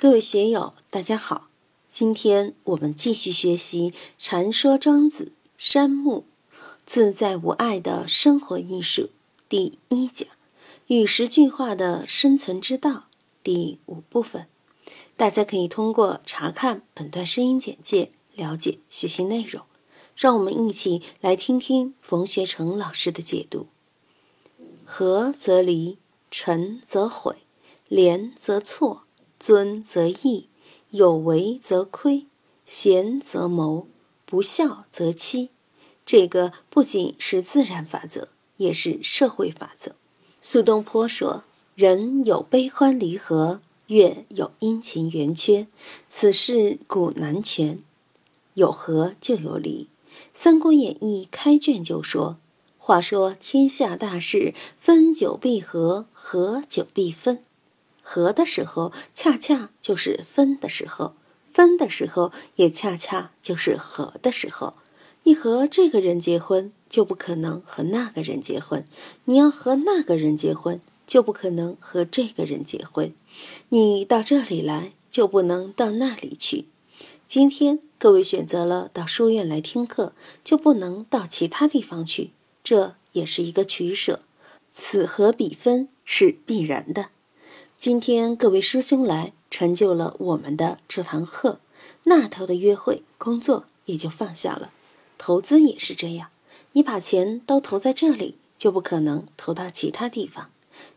各位学友，大家好！今天我们继续学习《禅说庄子·山木自在无碍的生活艺术》第一讲“与时俱化的生存之道”第五部分。大家可以通过查看本段声音简介了解学习内容。让我们一起来听听冯学成老师的解读：“合则离，成则毁，廉则错，尊则义。”有为则亏，贤则谋，不孝则欺。这个不仅是自然法则，也是社会法则。苏东坡说：“人有悲欢离合，月有阴晴圆缺，此事古难全。有合就有离。”《三国演义》开卷就说：“话说天下大事，分久必合，合久必分。”合的时候，恰恰就是分的时候；分的时候，也恰恰就是合的时候。你和这个人结婚，就不可能和那个人结婚；你要和那个人结婚，就不可能和这个人结婚。你到这里来，就不能到那里去。今天各位选择了到书院来听课，就不能到其他地方去。这也是一个取舍，此合彼分是必然的。今天各位师兄来，成就了我们的这堂课。那头的约会、工作也就放下了。投资也是这样，你把钱都投在这里，就不可能投到其他地方。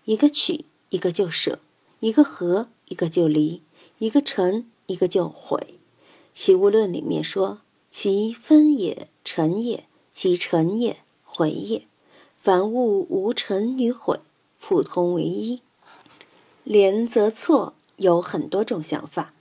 一个取，一个就舍；一个合，一个就离；一个成，一个就毁。《齐物论》里面说：“其分也，成也；其成也，毁也。凡物无成与毁，复通为一。”廉则错，有很多种想法。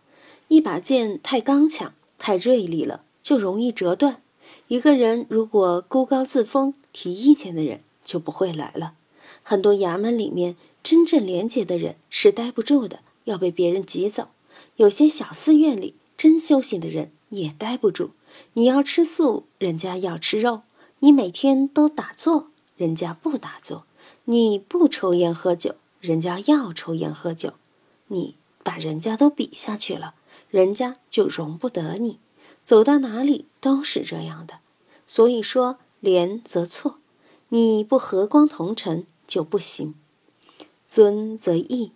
一把剑太刚强、太锐利了，就容易折断。一个人如果孤高自封、提意见的人，就不会来了。很多衙门里面真正廉洁的人是待不住的，要被别人挤走。有些小寺院里真修行的人也待不住。你要吃素，人家要吃肉；你每天都打坐，人家不打坐；你不抽烟喝酒。人家要抽烟喝酒，你把人家都比下去了，人家就容不得你。走到哪里都是这样的，所以说廉则错，你不和光同尘就不行。尊则义，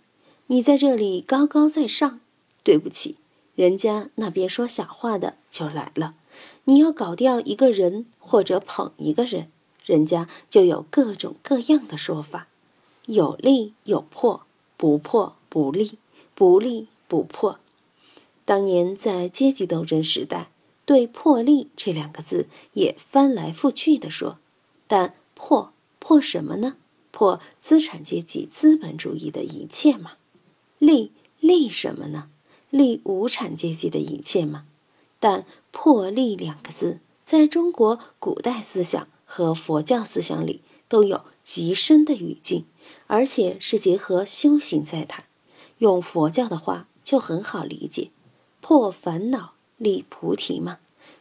你在这里高高在上，对不起，人家那边说小话的就来了。你要搞掉一个人或者捧一个人，人家就有各种各样的说法。有利有破，不破不利，不利不破。当年在阶级斗争时代，对“破利”这两个字也翻来覆去的说，但破破什么呢？破资产阶级资本主义的一切嘛。利利什么呢？利无产阶级的一切嘛。但破利两个字，在中国古代思想和佛教思想里都有极深的语境。而且是结合修行在谈，用佛教的话就很好理解，破烦恼立菩提嘛。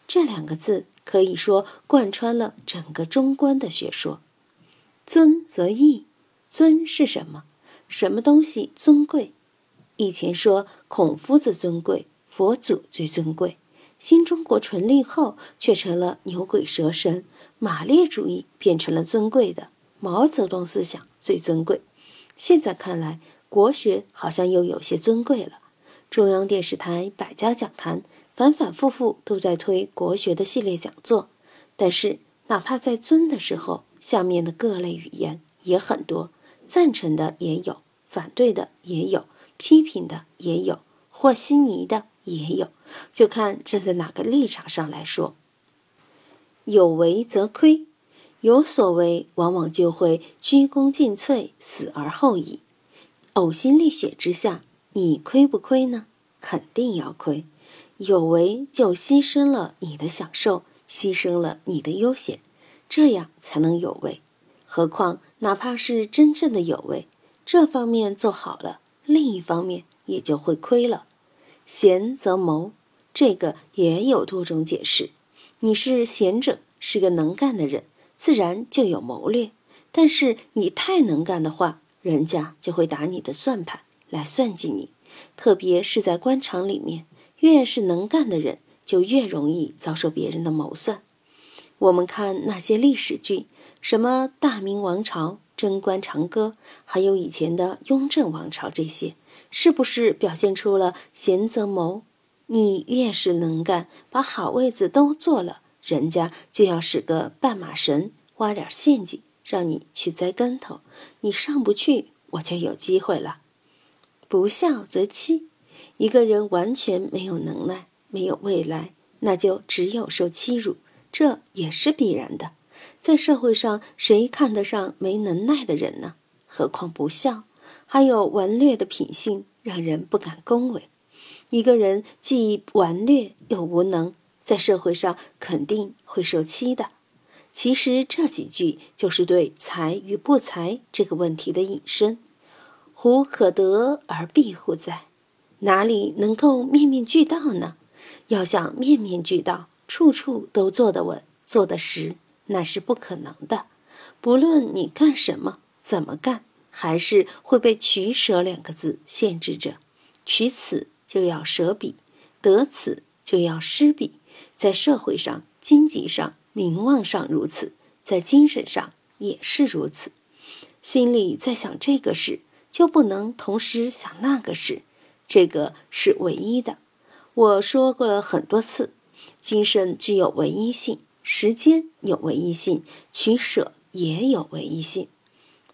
这两个字可以说贯穿了整个中观的学说。尊则义，尊是什么？什么东西尊贵？以前说孔夫子尊贵，佛祖最尊贵。新中国成立后，却成了牛鬼蛇神，马列主义变成了尊贵的。毛泽东思想最尊贵，现在看来，国学好像又有些尊贵了。中央电视台百家讲坛反反复复都在推国学的系列讲座，但是哪怕在尊的时候，下面的各类语言也很多，赞成的也有，反对的也有，批评的也有，和稀泥的也有，就看站在哪个立场上来说。有为则亏。有所为，往往就会鞠躬尽瘁，死而后已。呕心沥血之下，你亏不亏呢？肯定要亏。有为就牺牲了你的享受，牺牲了你的悠闲，这样才能有为。何况哪怕是真正的有为，这方面做好了，另一方面也就会亏了。贤则谋，这个也有多种解释。你是贤者，是个能干的人。自然就有谋略，但是你太能干的话，人家就会打你的算盘来算计你。特别是在官场里面，越是能干的人，就越容易遭受别人的谋算。我们看那些历史剧，什么大明王朝、贞观长歌，还有以前的雍正王朝，这些是不是表现出了贤则谋？你越是能干，把好位子都坐了，人家就要使个绊马神，挖点陷阱，让你去栽跟头。你上不去，我就有机会了。不孝则欺，一个人完全没有能耐，没有未来，那就只有受欺辱，这也是必然的。在社会上，谁看得上没能耐的人呢？何况不孝，还有顽劣的品性，让人不敢恭维。一个人既顽劣又无能，在社会上肯定会受欺的。其实这几句就是对才与不才这个问题的引申。胡可得而庇乎哉？哪里能够面面俱到呢？要想面面俱到，处处都做得稳、做得实，那是不可能的。不论你干什么、怎么干，还是会被取舍两个字限制着。取此。就要舍彼，得此就要失彼，在社会上、经济上、名望上如此，在精神上也是如此。心里在想这个事，就不能同时想那个事，这个是唯一的。我说过了很多次，精神具有唯一性，时间有唯一性，取舍也有唯一性。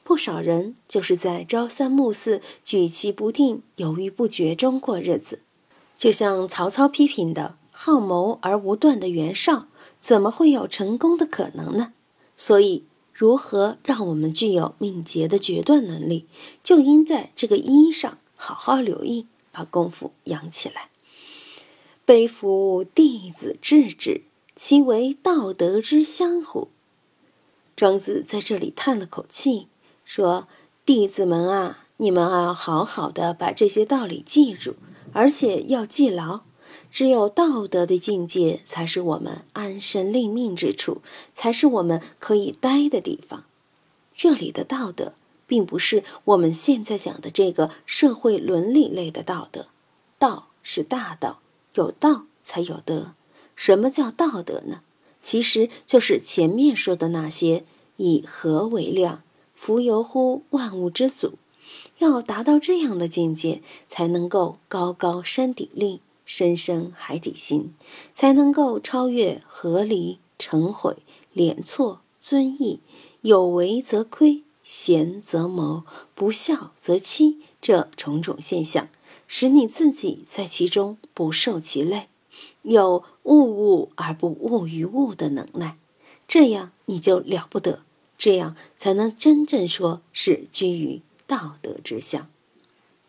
不少人就是在朝三暮四、举棋不定、犹豫不决中过日子，就像曹操批评的“好谋而无断”的袁绍，怎么会有成功的可能呢？所以，如何让我们具有敏捷的决断能力，就应在这个“一”上好好留意，把功夫养起来。背夫弟子智之，其为道德之相乎？庄子在这里叹了口气。说：“弟子们啊，你们啊好好的把这些道理记住，而且要记牢。只有道德的境界，才是我们安身立命之处，才是我们可以待的地方。这里的道德，并不是我们现在讲的这个社会伦理类的道德。道是大道，有道才有德。什么叫道德呢？其实就是前面说的那些，以和为量。”浮游乎万物之祖，要达到这样的境界，才能够高高山顶立，深深海底心，才能够超越合离、成毁、廉错、尊义、有为则亏、贤则谋、不孝则欺这种种现象，使你自己在其中不受其累，有物物而不物于物的能耐，这样你就了不得。这样才能真正说是居于道德之相。